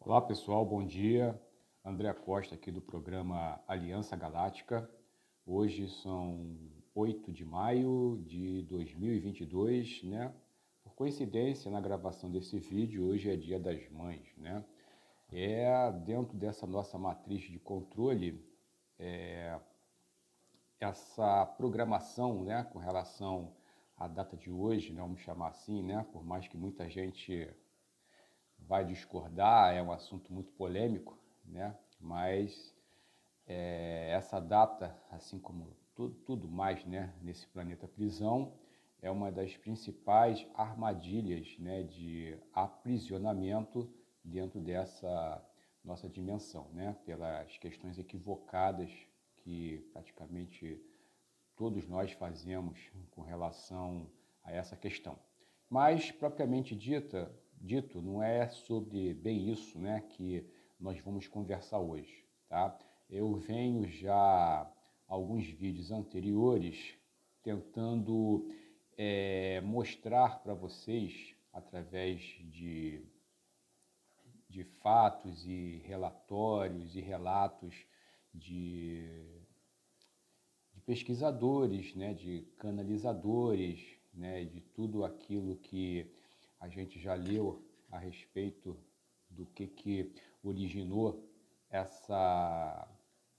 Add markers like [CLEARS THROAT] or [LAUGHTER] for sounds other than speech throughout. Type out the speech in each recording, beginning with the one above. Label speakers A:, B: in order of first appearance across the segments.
A: Olá pessoal, bom dia. André Costa aqui do programa Aliança Galáctica. Hoje são 8 de maio de 2022, né? Por coincidência, na gravação desse vídeo, hoje é dia das mães, né? É dentro dessa nossa matriz de controle, é, essa programação, né, com relação à data de hoje, né, vamos chamar assim, né? Por mais que muita gente vai discordar, é um assunto muito polêmico, né? Mas é, essa data, assim como tudo, tudo mais, né, nesse planeta prisão, é uma das principais armadilhas, né, de aprisionamento dentro dessa nossa dimensão, né? Pelas questões equivocadas que praticamente todos nós fazemos com relação a essa questão. Mas propriamente dita, dito, não é sobre bem isso né, que nós vamos conversar hoje. Tá? Eu venho já alguns vídeos anteriores tentando é, mostrar para vocês, através de, de fatos e relatórios e relatos de, de pesquisadores, né, de canalizadores, né, de tudo aquilo que a gente já leu a respeito do que, que originou essa,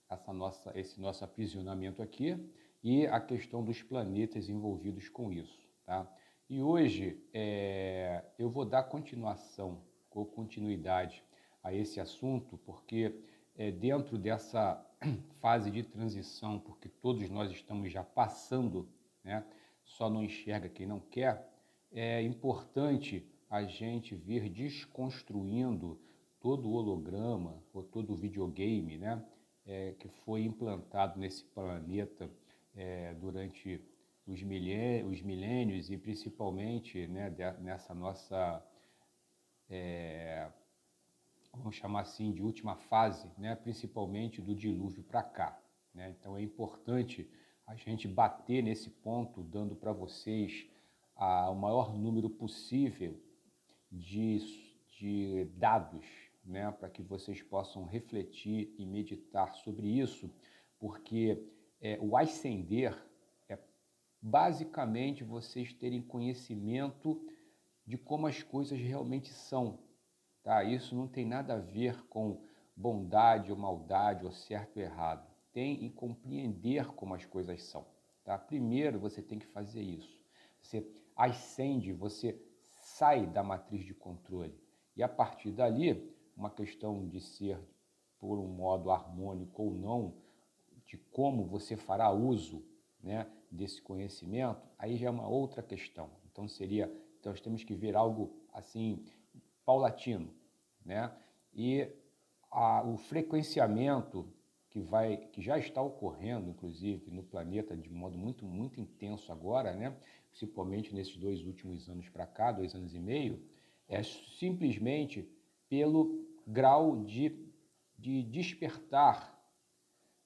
A: essa nossa, esse nosso aprisionamento aqui e a questão dos planetas envolvidos com isso. Tá? E hoje é, eu vou dar continuação ou continuidade a esse assunto, porque é, dentro dessa [CLEARS THROAT] fase de transição, porque todos nós estamos já passando, né? só não enxerga quem não quer, é importante a gente vir desconstruindo todo o holograma ou todo o videogame né, é, que foi implantado nesse planeta é, durante os, os milênios e principalmente né, nessa nossa, é, vamos chamar assim, de última fase, né, principalmente do dilúvio para cá. Né? Então é importante a gente bater nesse ponto, dando para vocês a, o maior número possível de, de dados, né, para que vocês possam refletir e meditar sobre isso, porque é, o ascender é basicamente vocês terem conhecimento de como as coisas realmente são. Tá? Isso não tem nada a ver com bondade ou maldade, ou certo ou errado. Tem em compreender como as coisas são. Tá? Primeiro você tem que fazer isso. Você ascende, você sai da matriz de controle. E a partir dali, uma questão de ser por um modo harmônico ou não, de como você fará uso né, desse conhecimento, aí já é uma outra questão. Então seria, então nós temos que ver algo assim paulatino, né? E a, o frequenciamento que vai, que já está ocorrendo, inclusive no planeta de modo muito muito intenso agora, né? principalmente nesses dois últimos anos para cá, dois anos e meio, é simplesmente pelo grau de, de despertar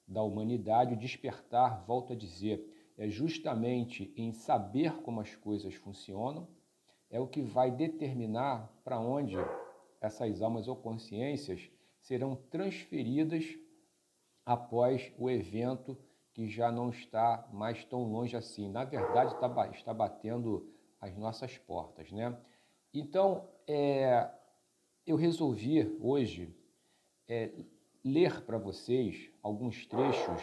A: da humanidade, o despertar, volto a dizer, é justamente em saber como as coisas funcionam, é o que vai determinar para onde essas almas ou consciências serão transferidas após o evento que já não está mais tão longe assim. Na verdade, está, está batendo as nossas portas, né? Então, é, eu resolvi hoje é, ler para vocês alguns trechos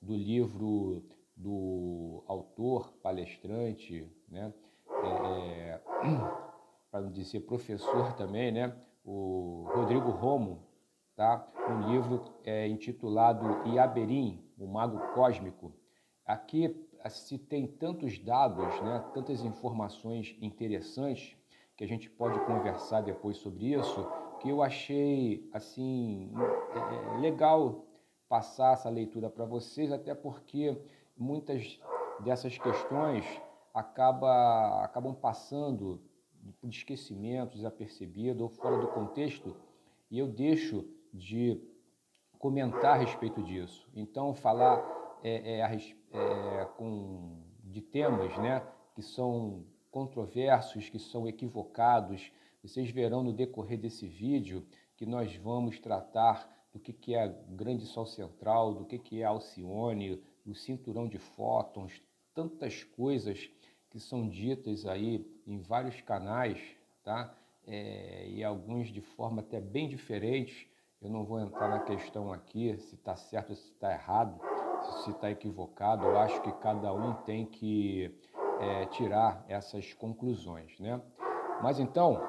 A: do livro do autor, palestrante, né? É, é [CLEARS THROAT] para não dizer professor também, né? O Rodrigo Romo, tá? Um livro é, intitulado Iaberim, o Mago Cósmico. Aqui se tem tantos dados, né, tantas informações interessantes que a gente pode conversar depois sobre isso, que eu achei assim é, é legal passar essa leitura para vocês, até porque muitas dessas questões acaba, acabam passando de esquecimento, desapercebido ou fora do contexto, e eu deixo de comentar a respeito disso. Então, falar é, é, é, com, de temas né, que são controversos, que são equivocados, Vocês verão no decorrer desse vídeo que nós vamos tratar do que, que é grande sol central, do que, que é Alcione, o cinturão de fótons, tantas coisas que são ditas aí em vários canais, tá? É, e alguns de forma até bem diferente. Eu não vou entrar na questão aqui se está certo se está errado, se está equivocado. Eu acho que cada um tem que é, tirar essas conclusões, né? Mas então,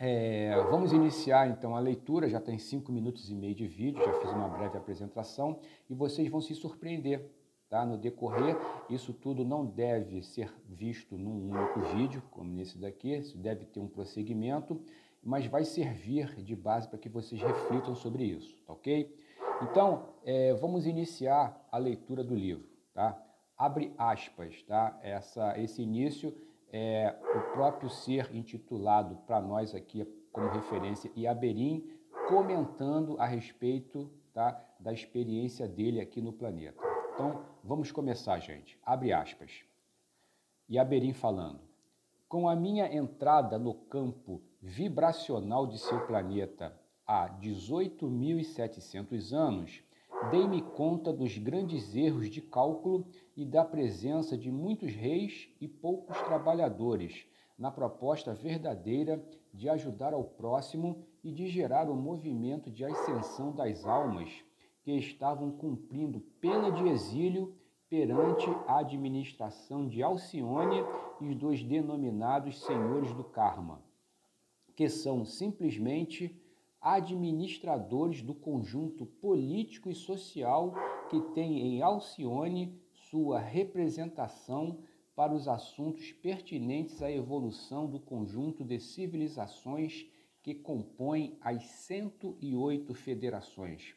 A: é, vamos iniciar então a leitura, já tem cinco minutos e meio de vídeo, já fiz uma breve apresentação e vocês vão se surpreender. Tá? No decorrer, isso tudo não deve ser visto num único vídeo, como nesse daqui, isso deve ter um prosseguimento, mas vai servir de base para que vocês reflitam sobre isso, tá ok? Então, é, vamos iniciar a leitura do livro, tá? Abre aspas, tá? Essa, esse início é, o próprio ser intitulado para nós aqui como referência, Iaberim, comentando a respeito tá, da experiência dele aqui no planeta. Então, vamos começar, gente. Abre aspas. Iaberim falando. Com a minha entrada no campo vibracional de seu planeta há 18.700 anos, dei-me conta dos grandes erros de cálculo e da presença de muitos reis e poucos trabalhadores na proposta verdadeira de ajudar ao próximo e de gerar o um movimento de ascensão das almas que estavam cumprindo pena de exílio perante a administração de Alcione e dos denominados senhores do karma, que são simplesmente administradores do conjunto político e social que tem em Alcione sua representação para os assuntos pertinentes à evolução do conjunto de civilizações que compõem as 108 federações.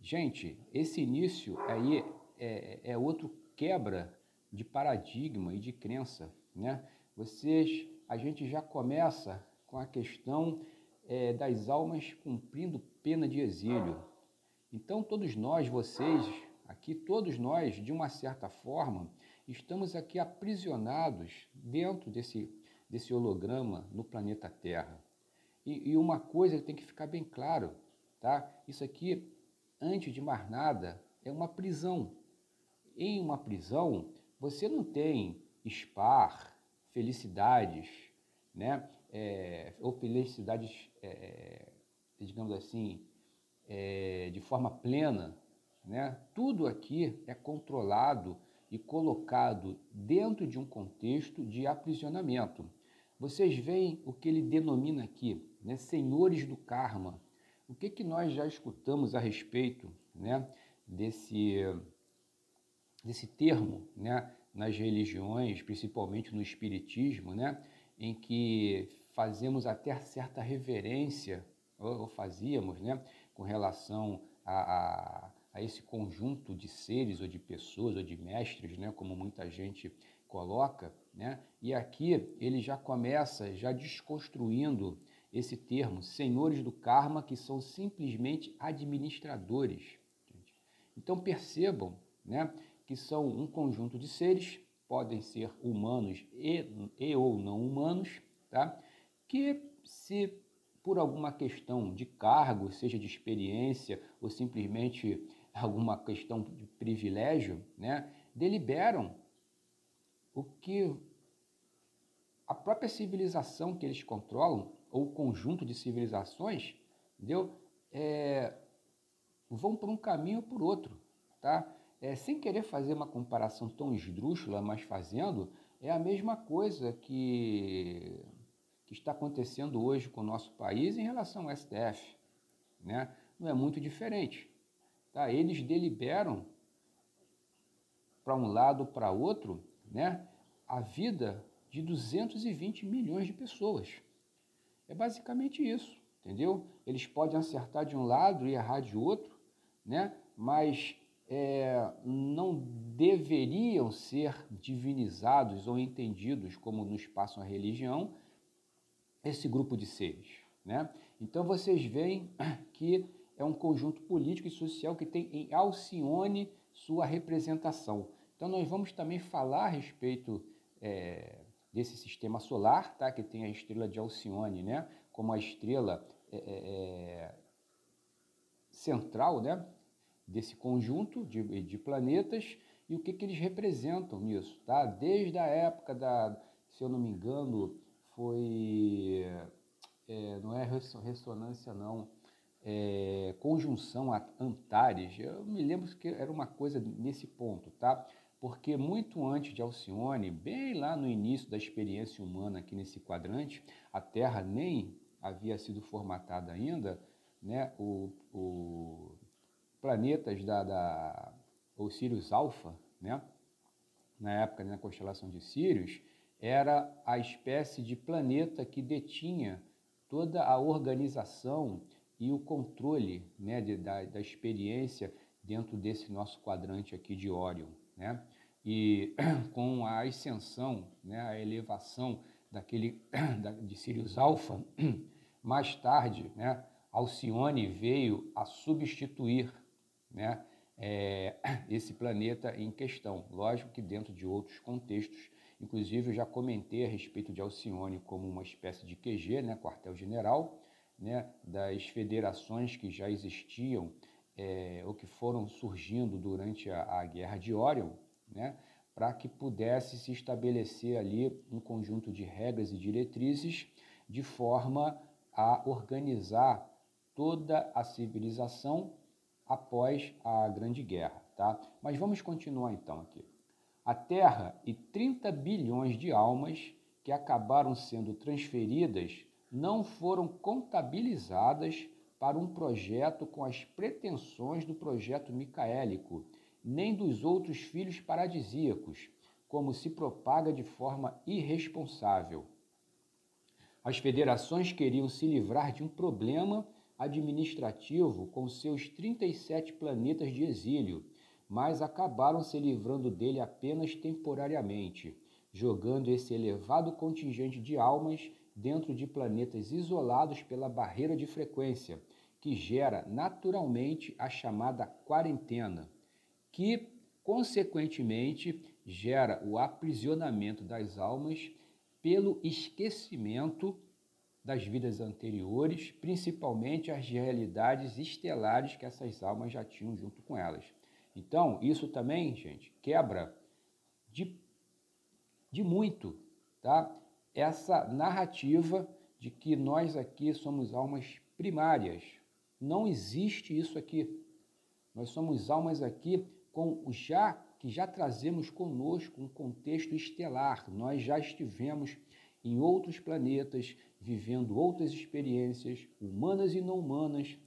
A: Gente, esse início aí é, é outro quebra de paradigma e de crença, né? Vocês, a gente já começa com a questão é, das almas cumprindo pena de exílio. Então, todos nós, vocês, aqui, todos nós, de uma certa forma, estamos aqui aprisionados dentro desse, desse holograma no planeta Terra. E, e uma coisa tem que ficar bem claro, tá? Isso aqui, antes de mais nada, é uma prisão. Em uma prisão, você não tem spa, felicidades, né? é, ou felicidades, é, é, digamos assim, é, de forma plena, né? tudo aqui é controlado e colocado dentro de um contexto de aprisionamento. Vocês veem o que ele denomina aqui, né? senhores do karma. O que, que nós já escutamos a respeito né? desse, desse termo né? nas religiões, principalmente no espiritismo, né? em que fazemos até certa reverência, ou, fazíamos, né, com relação a, a, a, esse conjunto de seres, ou de pessoas, ou de mestres, né, como muita gente coloca, né, e aqui ele já começa já desconstruindo esse termo, senhores do karma, que são simplesmente administradores. Então percebam né, que são um conjunto de seres, podem ser humanos e, e ou não humanos, tá? que se por alguma questão de cargo, seja de experiência ou simplesmente alguma questão de privilégio, né, deliberam o que a própria civilização que eles controlam, ou o conjunto de civilizações, entendeu? É, vão por um caminho ou por outro, tá? É, sem querer fazer uma comparação tão esdrúxula, mas fazendo, é a mesma coisa que que está acontecendo hoje com o nosso país em relação ao STF. Né? Não é muito diferente. Tá? Eles deliberam para um lado ou para outro né, a vida de 220 milhões de pessoas. É basicamente isso, entendeu? Eles podem acertar de um lado e errar de outro, né? mas é, não deveriam ser divinizados ou entendidos como nos passam a religião, esse grupo de seres. Né? Então vocês veem [CLEARS THROAT] que é um conjunto político e social que tem em Alcione sua representação. Então nós vamos também falar a respeito é, desse sistema solar, tá? que tem a estrela de Alcione, né? como a estrela é, é, é central né? Desse conjunto de, de planetas e o que, que eles representam nisso. Tá? Desde a época da, se eu não me engano, foi. É, não é ressonância, não. É, conjunção Antares. Eu me lembro que era uma coisa nesse ponto, tá? Porque muito antes de Alcione, bem lá no início da experiência humana aqui nesse quadrante, a Terra nem havia sido formatada ainda, né? O, o planetas da, da ou Sirius Alpha, né? na época na constelação de Sirius, era a espécie de planeta que detinha toda a organização e o controle né, de, da, da experiência dentro desse nosso quadrante aqui de Órion. Né? E [CLEARS THROAT] com a ascensão, né, a elevação daquele, [CLEARS THROAT] de Sirius Alpha, [CLEARS THROAT] mais tarde, né, Alcione veio a substituir né, é, esse planeta em questão. Lógico que dentro de outros contextos Inclusive, eu já comentei a respeito de Alcione como uma espécie de QG, né, quartel-general, né, das federações que já existiam é, ou que foram surgindo durante a, a Guerra de Orion, né, para que pudesse se estabelecer ali um conjunto de regras e diretrizes de forma a organizar toda a civilização após a Grande Guerra. Tá? Mas vamos continuar então aqui. A Terra e 30 bilhões de almas que acabaram sendo transferidas não foram contabilizadas para um projeto com as pretensões do projeto micaélico, nem dos outros filhos paradisíacos, como se propaga de forma irresponsável. As federações queriam se livrar de um problema administrativo com seus 37 planetas de exílio mas acabaram se livrando dele apenas temporariamente, jogando esse elevado contingente de almas dentro de planetas isolados pela barreira de frequência, que gera naturalmente a chamada quarentena, que, consequentemente, gera o aprisionamento das almas pelo esquecimento das vidas anteriores, principalmente as realidades estelares que essas almas já tinham junto com elas. Então, isso também, gente, quebra de, de muito, tá? Essa narrativa de que nós aqui somos almas primárias. Não existe isso aqui. Nós somos almas aqui com o já que já trazemos conosco um contexto estelar. Nós já estivemos em outros planetas, vivendo outras experiências, humanas e não humanas,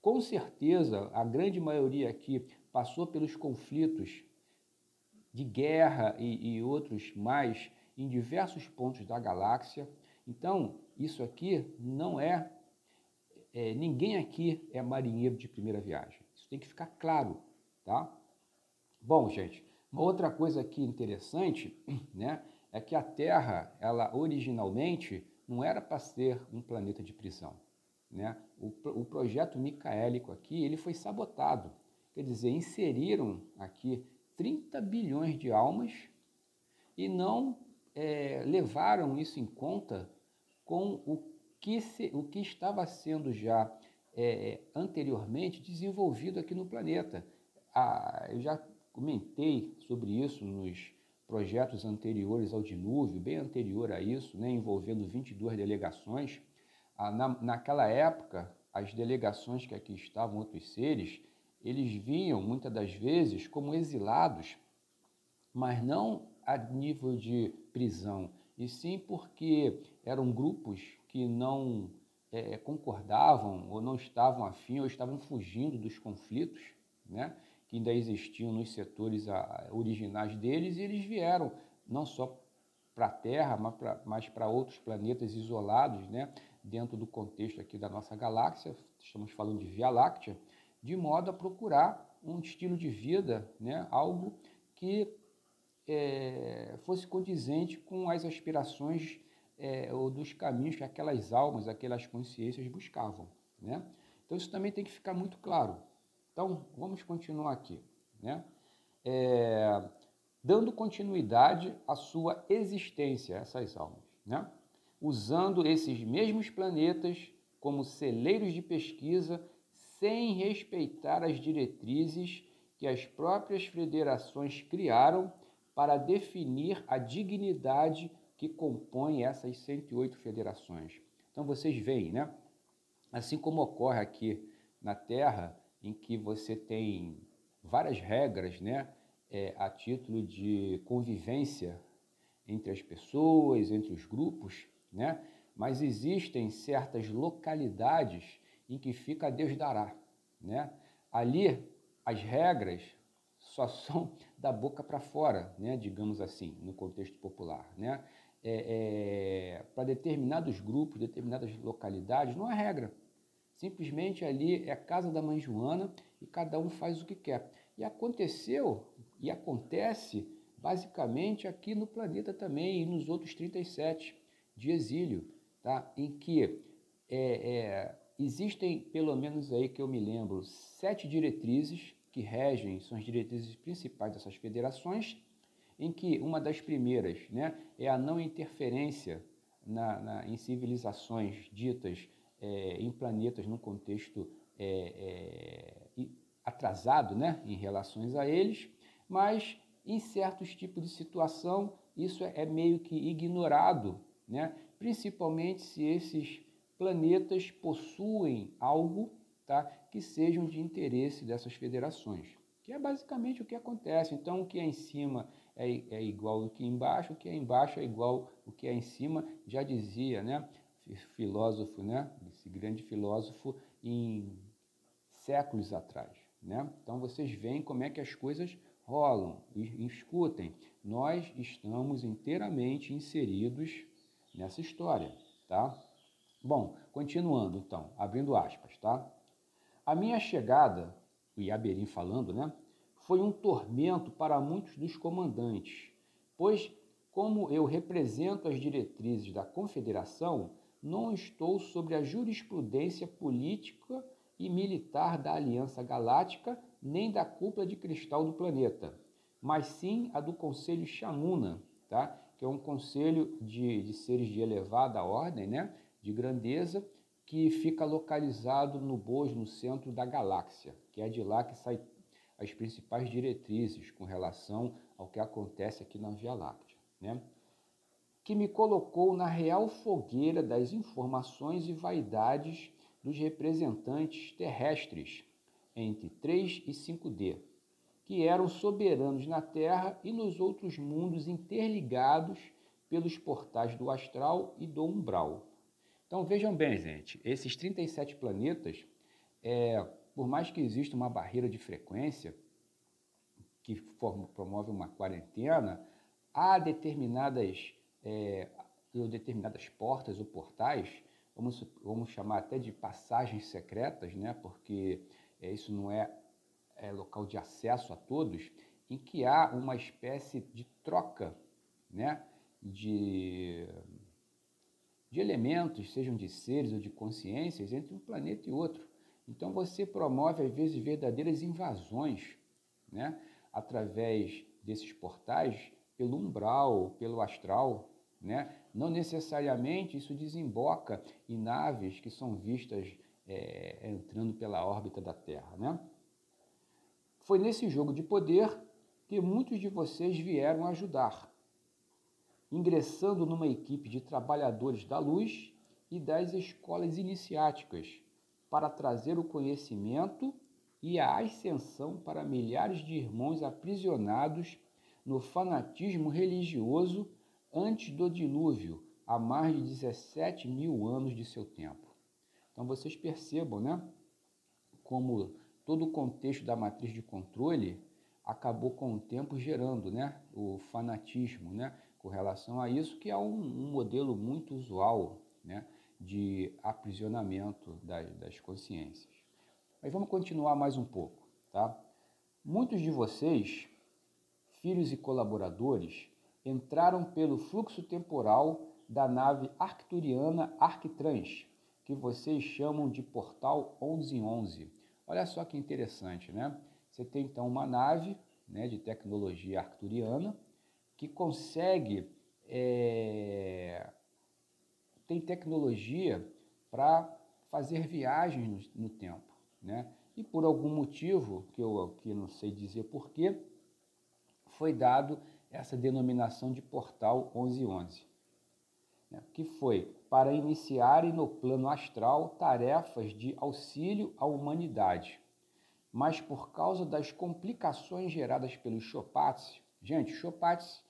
A: com certeza, a grande maioria aqui passou pelos conflitos de guerra e, e outros mais em diversos pontos da galáxia. Então, isso aqui não é, é, ninguém aqui é marinheiro de primeira viagem. Isso tem que ficar claro, tá? Bom, gente, uma outra coisa aqui interessante, né, é que a Terra, ela originalmente não era para ser um planeta de prisão. Né? O, o projeto micaélico aqui ele foi sabotado. Quer dizer, inseriram aqui 30 bilhões de almas e não é, levaram isso em conta com o que, se, o que estava sendo já é, anteriormente desenvolvido aqui no planeta. Ah, eu já comentei sobre isso nos projetos anteriores ao dilúvio, bem anterior a isso, né, envolvendo 22 delegações. Na, naquela época, as delegações que aqui estavam, outros seres, eles vinham muitas das vezes como exilados, mas não a nível de prisão, e sim porque eram grupos que não é, concordavam ou não estavam afim ou estavam fugindo dos conflitos, né, que ainda existiam nos setores originais deles, e eles vieram não só para a Terra, mas para outros planetas isolados, né, dentro do contexto aqui da nossa galáxia, estamos falando de Via Láctea, de modo a procurar um estilo de vida, né, algo que é, fosse condizente com as aspirações é, ou dos caminhos que aquelas almas, aquelas consciências buscavam. Né? Então isso também tem que ficar muito claro. Então vamos continuar aqui. Né? É, dando continuidade à sua existência, essas almas, né? usando esses mesmos planetas como celeiros de pesquisa sem respeitar as diretrizes que as próprias federações criaram para definir a dignidade que compõe essas 108 federações. Então vocês veem, né? Assim como ocorre aqui na Terra, em que você tem várias regras, né? É, a título de convivência entre as pessoas, entre os grupos, né? Mas existem certas localidades em que fica Deus dará, né? Ali as regras só [LAUGHS] são da boca para fora, né? Digamos assim, no contexto popular, né? É, é, para determinados grupos, determinadas localidades, não há regra. Simplesmente ali é a casa da mãe Joana e cada um faz o que quer. E aconteceu e acontece basicamente aqui no planeta também e nos outros 37 de exílio, tá? em que é, é, existem, pelo menos aí que eu me lembro, sete diretrizes que regem, são as diretrizes principais dessas federações, em que uma das primeiras né, é a não interferência na, na em civilizações ditas é, em planetas num contexto é, é, atrasado né, em relações a eles, mas em certos tipos de situação isso é meio que ignorado né? principalmente se esses planetas possuem algo tá? que sejam de interesse dessas federações, que é basicamente o que acontece. Então, o que é em cima é, é igual ao que é embaixo, o que é embaixo é igual ao que é em cima, já dizia, né? filósofo, né? Esse grande filósofo em séculos atrás. Né? Então, vocês veem como é que as coisas rolam e escutem. Nós estamos inteiramente inseridos nessa história, tá? Bom, continuando então, abrindo aspas, tá? A minha chegada, o Iaberim falando, né, foi um tormento para muitos dos comandantes, pois como eu represento as diretrizes da confederação, não estou sobre a jurisprudência política e militar da Aliança Galáctica nem da cúpula de cristal do planeta, mas sim a do Conselho Chamuna, tá? que é um conselho de, de seres de elevada ordem, né, de grandeza, que fica localizado no Boas, no centro da galáxia, que é de lá que saem as principais diretrizes com relação ao que acontece aqui na Via Láctea, né? Que me colocou na real fogueira das informações e vaidades dos representantes terrestres entre 3 e 5D, que eram soberanos na Terra e nos outros mundos interligados pelos portais do astral e do umbral. Então vejam bem, gente, esses 37 planetas, é, por mais que exista uma barreira de frequência que promove uma quarentena, há determinadas, é, determinadas portas ou portais, vamos, vamos chamar até de passagens secretas, né? porque é, isso não é é, local de acesso a todos, em que há uma espécie de troca né, de, de elementos, sejam de seres ou de consciências, entre um planeta e outro. Então você promove, às vezes, verdadeiras invasões né, através desses portais pelo umbral, pelo astral. Né? Não necessariamente isso desemboca em naves que são vistas é, entrando pela órbita da Terra. Né? Foi nesse jogo de poder que muitos de vocês vieram ajudar, ingressando numa equipe de trabalhadores da luz e das escolas iniciáticas para trazer o conhecimento e a ascensão para milhares de irmãos aprisionados no fanatismo religioso antes do dilúvio, há mais de 17 mil anos de seu tempo. Então vocês percebam, né? Como todo o contexto da matriz de controle acabou com o tempo gerando né, o fanatismo né, com relação a isso, que é um, um modelo muito usual né, de aprisionamento das, das consciências. Mas vamos continuar mais um pouco. Tá? Muitos de vocês, filhos e colaboradores, entraram pelo fluxo temporal da nave arcturiana Arctrans, que vocês chamam de Portal 1111 Olha só que interessante, né? Você tem então uma nave, né, de tecnologia arcturiana que consegue é, tem tecnologia para fazer viagens no, tempo, né? E por algum motivo que eu aqui não sei dizer porquê, foi dado essa denominação de portal 1111, né? que foi para iniciarem no plano astral tarefas de auxílio à humanidade. Mas por causa das complicações geradas pelos Chopats, gente, Chopats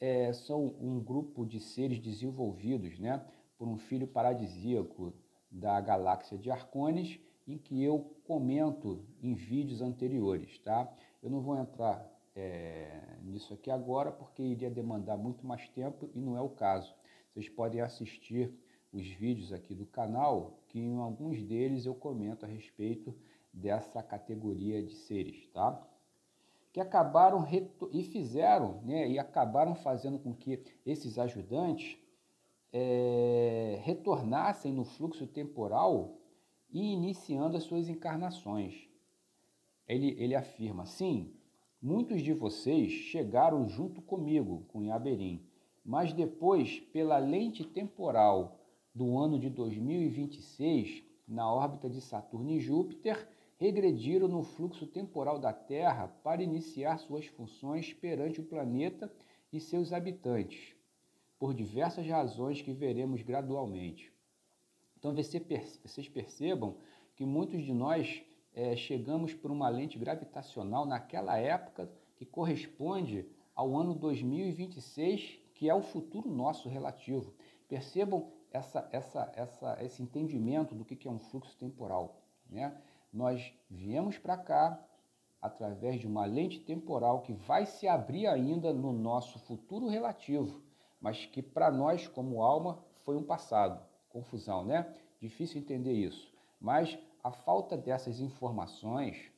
A: é, são um grupo de seres desenvolvidos né, por um filho paradisíaco da galáxia de Arcones, em que eu comento em vídeos anteriores, tá? Eu não vou entrar é, nisso aqui agora porque iria demandar muito mais tempo e não é o caso. Vocês podem assistir os vídeos aqui do canal, que em alguns deles eu comento a respeito dessa categoria de seres, tá? Que acabaram e fizeram, né, e acabaram fazendo com que esses ajudantes é, retornassem no fluxo temporal e iniciando as suas encarnações. Ele, ele afirma: sim, muitos de vocês chegaram junto comigo, com Yaberim, mas depois, pela lente temporal do ano de 2026, na órbita de Saturno e Júpiter, regrediram no fluxo temporal da Terra para iniciar suas funções perante o planeta e seus habitantes, por diversas razões que veremos gradualmente. Então vocês percebam que muitos de nós é, chegamos por uma lente gravitacional naquela época que corresponde ao ano 2026, que é o futuro nosso relativo. Percebam essa, essa, essa, esse entendimento do que é um fluxo temporal. Né? Nós viemos para cá através de uma lente temporal que vai se abrir ainda no nosso futuro relativo, mas que para nós, como alma, foi um passado. Confusão, né? Difícil entender isso. Mas a falta dessas informações,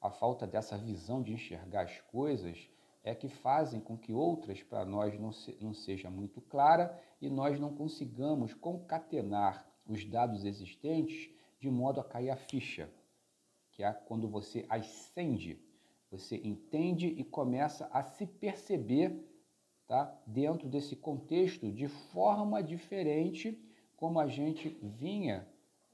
A: a falta dessa visão de enxergar as coisas, é que fazem com que outras para nós não, se, não seja muito clara e nós não consigamos concatenar os dados existentes de modo a cair a ficha, que é quando você ascende, você entende e começa a se perceber tá, dentro desse contexto de forma diferente como a gente vinha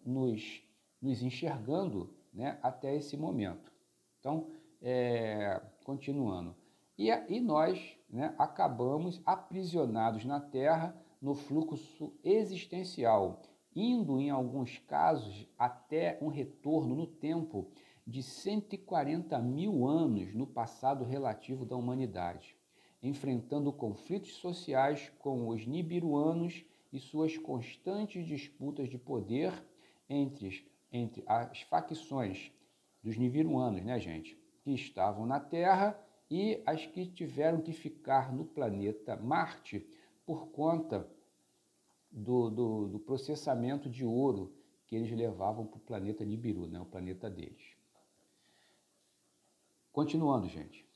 A: nos, nos enxergando né, até esse momento. Então, é, continuando. E, e nós né, acabamos aprisionados na Terra no fluxo existencial, indo, em alguns casos, até um retorno no tempo de 140 mil anos no passado relativo da humanidade, enfrentando conflitos sociais com os nibiruanos e suas constantes disputas de poder entre, entre as facções dos nibiruanos, né, gente, que estavam na Terra e as que tiveram que ficar no planeta Marte por conta do, do, do processamento de ouro que eles levavam para o planeta Nibiru, né, o planeta deles. Continuando, gente.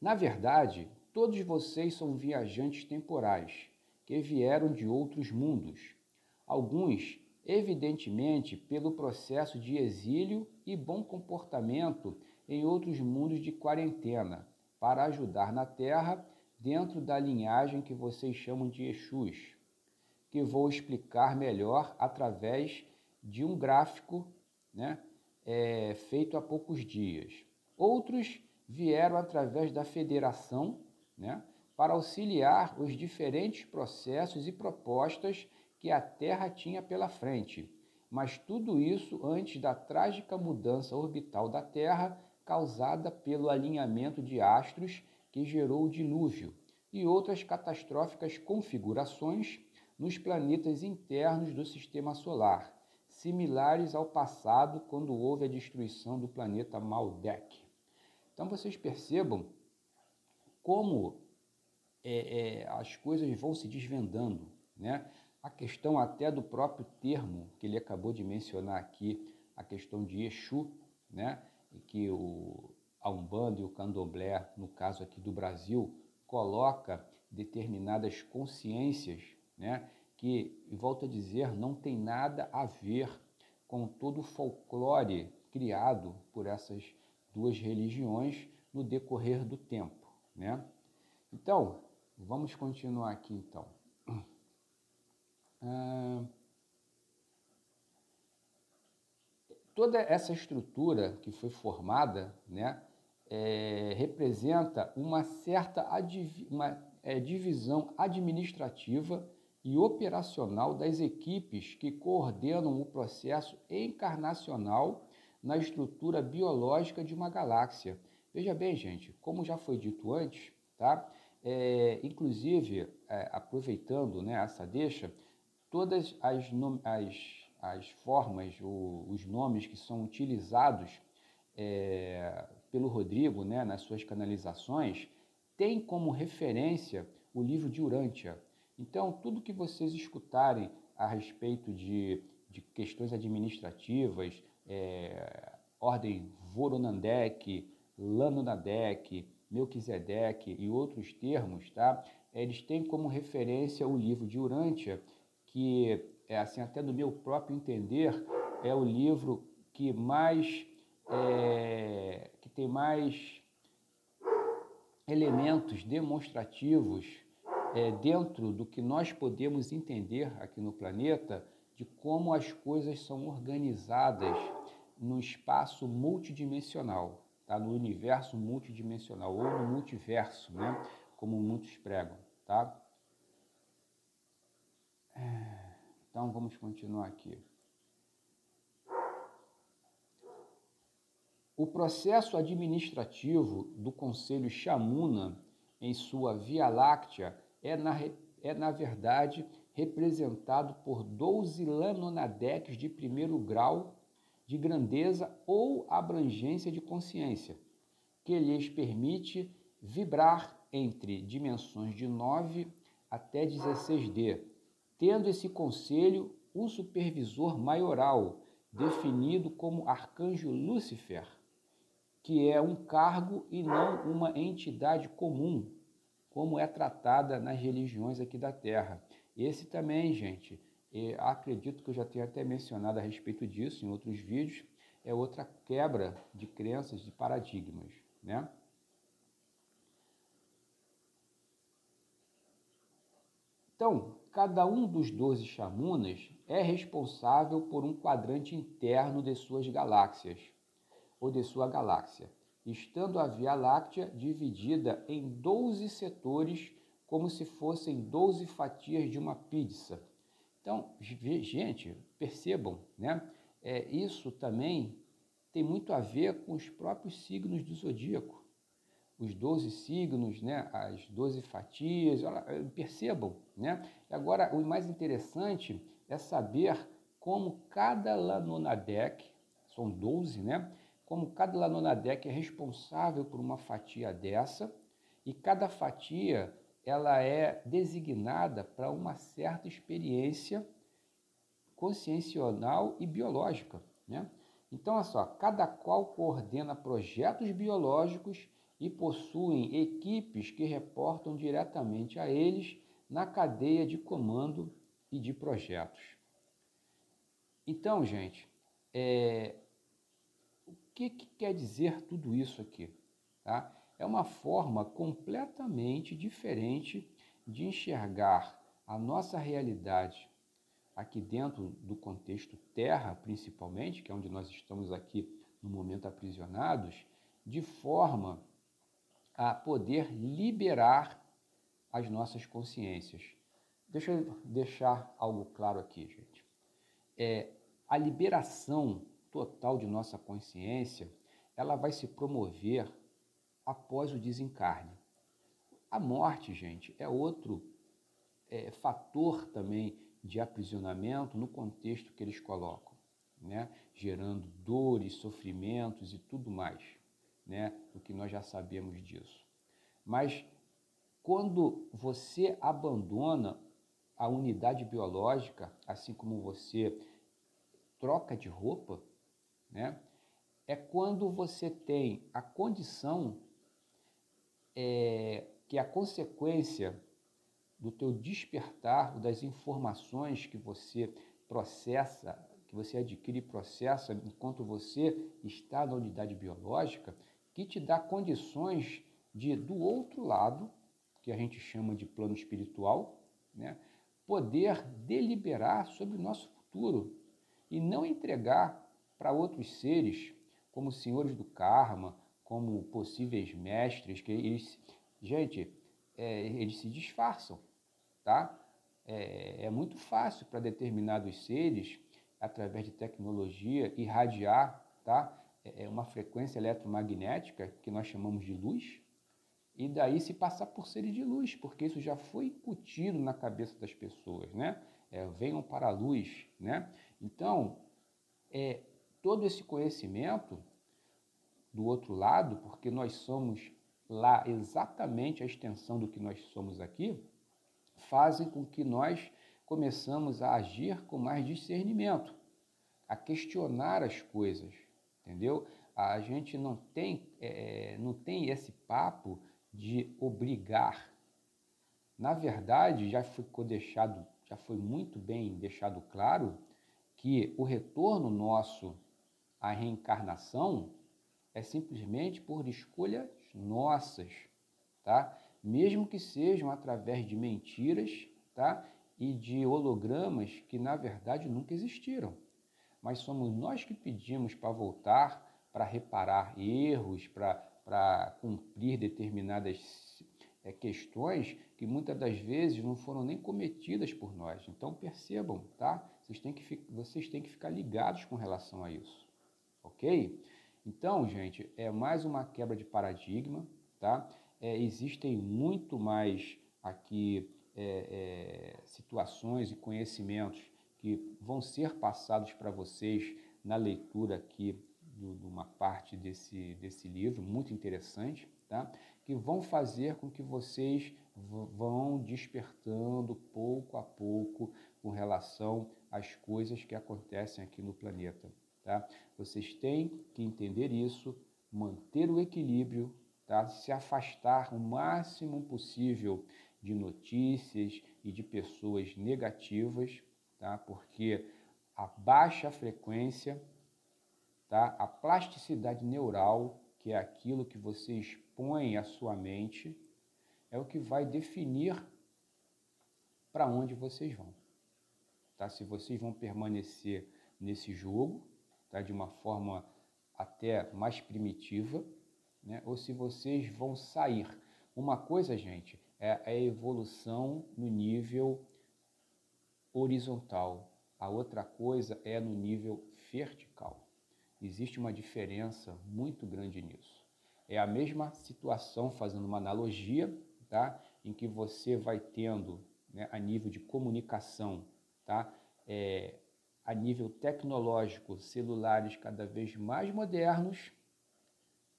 A: Na verdade, todos vocês são viajantes temporais que vieram de outros mundos. Alguns, evidentemente, pelo processo de exílio e bom comportamento em outros mundos de quarentena, para ajudar na Terra dentro da linhagem que vocês chamam de Exus, que vou explicar melhor através de um gráfico né, é, feito há poucos dias. Outros vieram através da federação, né, para auxiliar os diferentes processos e propostas que a Terra tinha pela frente. Mas tudo isso antes da trágica mudança orbital da Terra causada pelo alinhamento de astros que gerou o dilúvio e outras catastróficas configurações nos planetas internos do sistema solar, similares ao passado quando houve a destruição do planeta Maldek. Então vocês percebam como é, é, as coisas vão se desvendando, né? A questão até do próprio termo que ele acabou de mencionar aqui, a questão de Exu, né? e que o, a Umbanda e o Candomblé, no caso aqui do Brasil, coloca determinadas consciências, né, que, volto a dizer, não tem nada a ver com todo o folclore criado por essas duas religiões, no decorrer do tempo, né? Então, vamos continuar aqui então. Ah, toda essa estrutura que foi formada, né, é, representa uma certa uma, é, divisão administrativa e operacional das equipes que coordenam o processo encarnacional na estrutura biológica de uma galáxia. Veja bem, gente, como já foi dito antes, tá? É, inclusive, é, aproveitando né, essa deixa, todas as, as, as formas, o, os nomes que são utilizados é, pelo Rodrigo né, nas suas canalizações, têm como referência o livro de Urântia. Então, tudo que vocês escutarem a respeito de, de questões administrativas, é, ordem Voronandek, Lanonadek, Melquisedeque e outros termos, tá? Eles têm como referência o livro de Urântia, que é assim até do meu próprio entender é o livro que mais é, que tem mais elementos demonstrativos é, dentro do que nós podemos entender aqui no planeta de como as coisas são organizadas no espaço multidimensional, tá? no universo multidimensional ou no multiverso, né? como muitos pregam. Tá? Então vamos continuar aqui. O processo administrativo do Conselho Chamuna em sua Via Láctea é, na, é, na verdade, representado por 12 lanonadeques de primeiro grau de grandeza ou abrangência de consciência, que lhes permite vibrar entre dimensões de 9 até 16D, tendo esse conselho um supervisor maioral, definido como Arcanjo Lúcifer que é um cargo e não uma entidade comum, como é tratada nas religiões aqui da Terra. Esse também, gente, acredito que eu já tenho até mencionado a respeito disso em outros vídeos, é outra quebra de crenças, de paradigmas, né? Então, cada um dos doze chamunas é responsável por um quadrante interno de suas galáxias, ou de sua galáxia, estando a Via Láctea dividida em 12 setores, como se fossem 12 fatias de uma pizza. Então, gente, percebam, né? É, isso também tem muito a ver com os próprios signos do zodíaco. Os 12 signos, né? as 12 fatias, percebam. Né? Agora, o mais interessante é saber como cada Lanonadek, são 12, né? como cada Lanonadec é responsável por uma fatia dessa e cada fatia ela é designada para uma certa experiência consciencial e biológica, né? Então, olha só, cada qual coordena projetos biológicos e possuem equipes que reportam diretamente a eles na cadeia de comando e de projetos. Então, gente, é, que, que quer dizer tudo isso aqui? Tá? É uma forma completamente diferente de enxergar a nossa realidade aqui dentro do contexto Terra, principalmente, que é onde nós estamos aqui no momento aprisionados, de forma a poder liberar as nossas consciências. Deixa eu deixar algo claro aqui, gente. É, a liberação total de nossa consciência, ela vai se promover após o desencarne. A morte, gente, é outro é, fator também de aprisionamento no contexto que eles colocam, né? gerando dores, sofrimentos e tudo mais, né? o que nós já sabemos disso. Mas quando você abandona a unidade biológica, assim como você troca de roupa, né? É quando você tem a condição é, que a consequência do teu despertar, das informações que você processa, que você adquire e processa enquanto você está na unidade biológica, que te dá condições de, do outro lado, que a gente chama de plano espiritual, né, poder deliberar sobre o nosso futuro e não entregar para outros seres, como senhores do karma, como possíveis mestres, que eles, gente, é, eles se disfarçam, tá? É, é muito fácil para determinados seres, através de tecnologia, irradiar, tá? É, uma frequência eletromagnética que nós chamamos de luz, e daí se passar por seres de luz, porque isso já foi incutido na cabeça das pessoas, né? É, venham para a luz, né? Então, é, todo esse conhecimento do outro lado, porque nós somos lá exatamente a extensão do que nós somos aqui, fazem com que nós começamos a agir com mais discernimento, a questionar as coisas, entendeu? A gente não tem, é, não tem esse papo de obrigar. Na verdade, já ficou deixado, já foi muito bem deixado claro que o retorno nosso à reencarnação é simplesmente por escolhas nossas, tá? Mesmo que sejam através de mentiras, tá? E de hologramas que na verdade nunca existiram. Mas somos nós que pedimos para voltar, para reparar erros, para cumprir determinadas é, questões que muitas das vezes não foram nem cometidas por nós. Então percebam, tá? Vocês têm que, vocês têm que ficar ligados com relação a isso, ok? Então, gente, é mais uma quebra de paradigma, tá? É, existem muito mais aqui é, é, situações e conhecimentos que vão ser passados para vocês na leitura aqui de uma parte desse, desse livro, muito interessante, tá? que vão fazer com que vocês vão despertando pouco a pouco com relação às coisas que acontecem aqui no planeta. Tá? Vocês têm que entender isso, manter o equilíbrio, tá? se afastar o máximo possível de notícias e de pessoas negativas, tá? porque a baixa frequência, tá? a plasticidade neural, que é aquilo que você expõe à sua mente, é o que vai definir para onde vocês vão. Tá? Se vocês vão permanecer nesse jogo, tá? de uma forma até mais primitiva, né? ou se vocês vão sair. Uma coisa, gente, é a evolução no nível horizontal, a outra coisa é no nível vertical. Existe uma diferença muito grande nisso. É a mesma situação, fazendo uma analogia, tá? em que você vai tendo, né, a nível de comunicação, tá? É, a nível tecnológico, celulares cada vez mais modernos,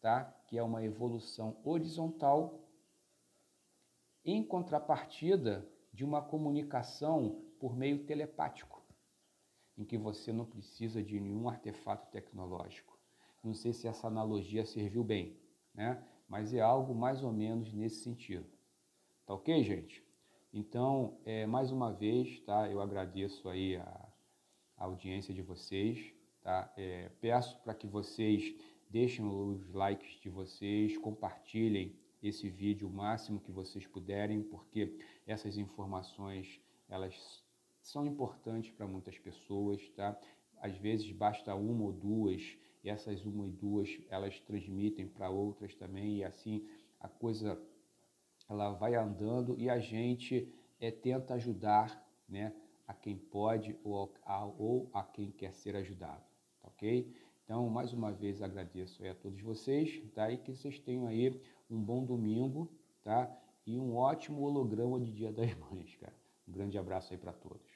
A: tá? que é uma evolução horizontal, em contrapartida de uma comunicação por meio telepático, em que você não precisa de nenhum artefato tecnológico. Não sei se essa analogia serviu bem, né? mas é algo mais ou menos nesse sentido. Tá ok, gente? Então, é, mais uma vez, tá? eu agradeço aí a a audiência de vocês. Tá? É, peço para que vocês deixem os likes de vocês, compartilhem esse vídeo o máximo que vocês puderem, porque essas informações elas são importantes para muitas pessoas, tá? Às vezes basta uma ou duas, e essas uma e duas elas transmitem para outras também, e assim a coisa ela vai andando e a gente é, tenta ajudar, né? a quem pode ou a, ou a quem quer ser ajudado, tá ok? Então, mais uma vez agradeço a todos vocês, tá? E que vocês tenham aí um bom domingo, tá? E um ótimo holograma de Dia das Mães, cara. Um grande abraço aí para todos.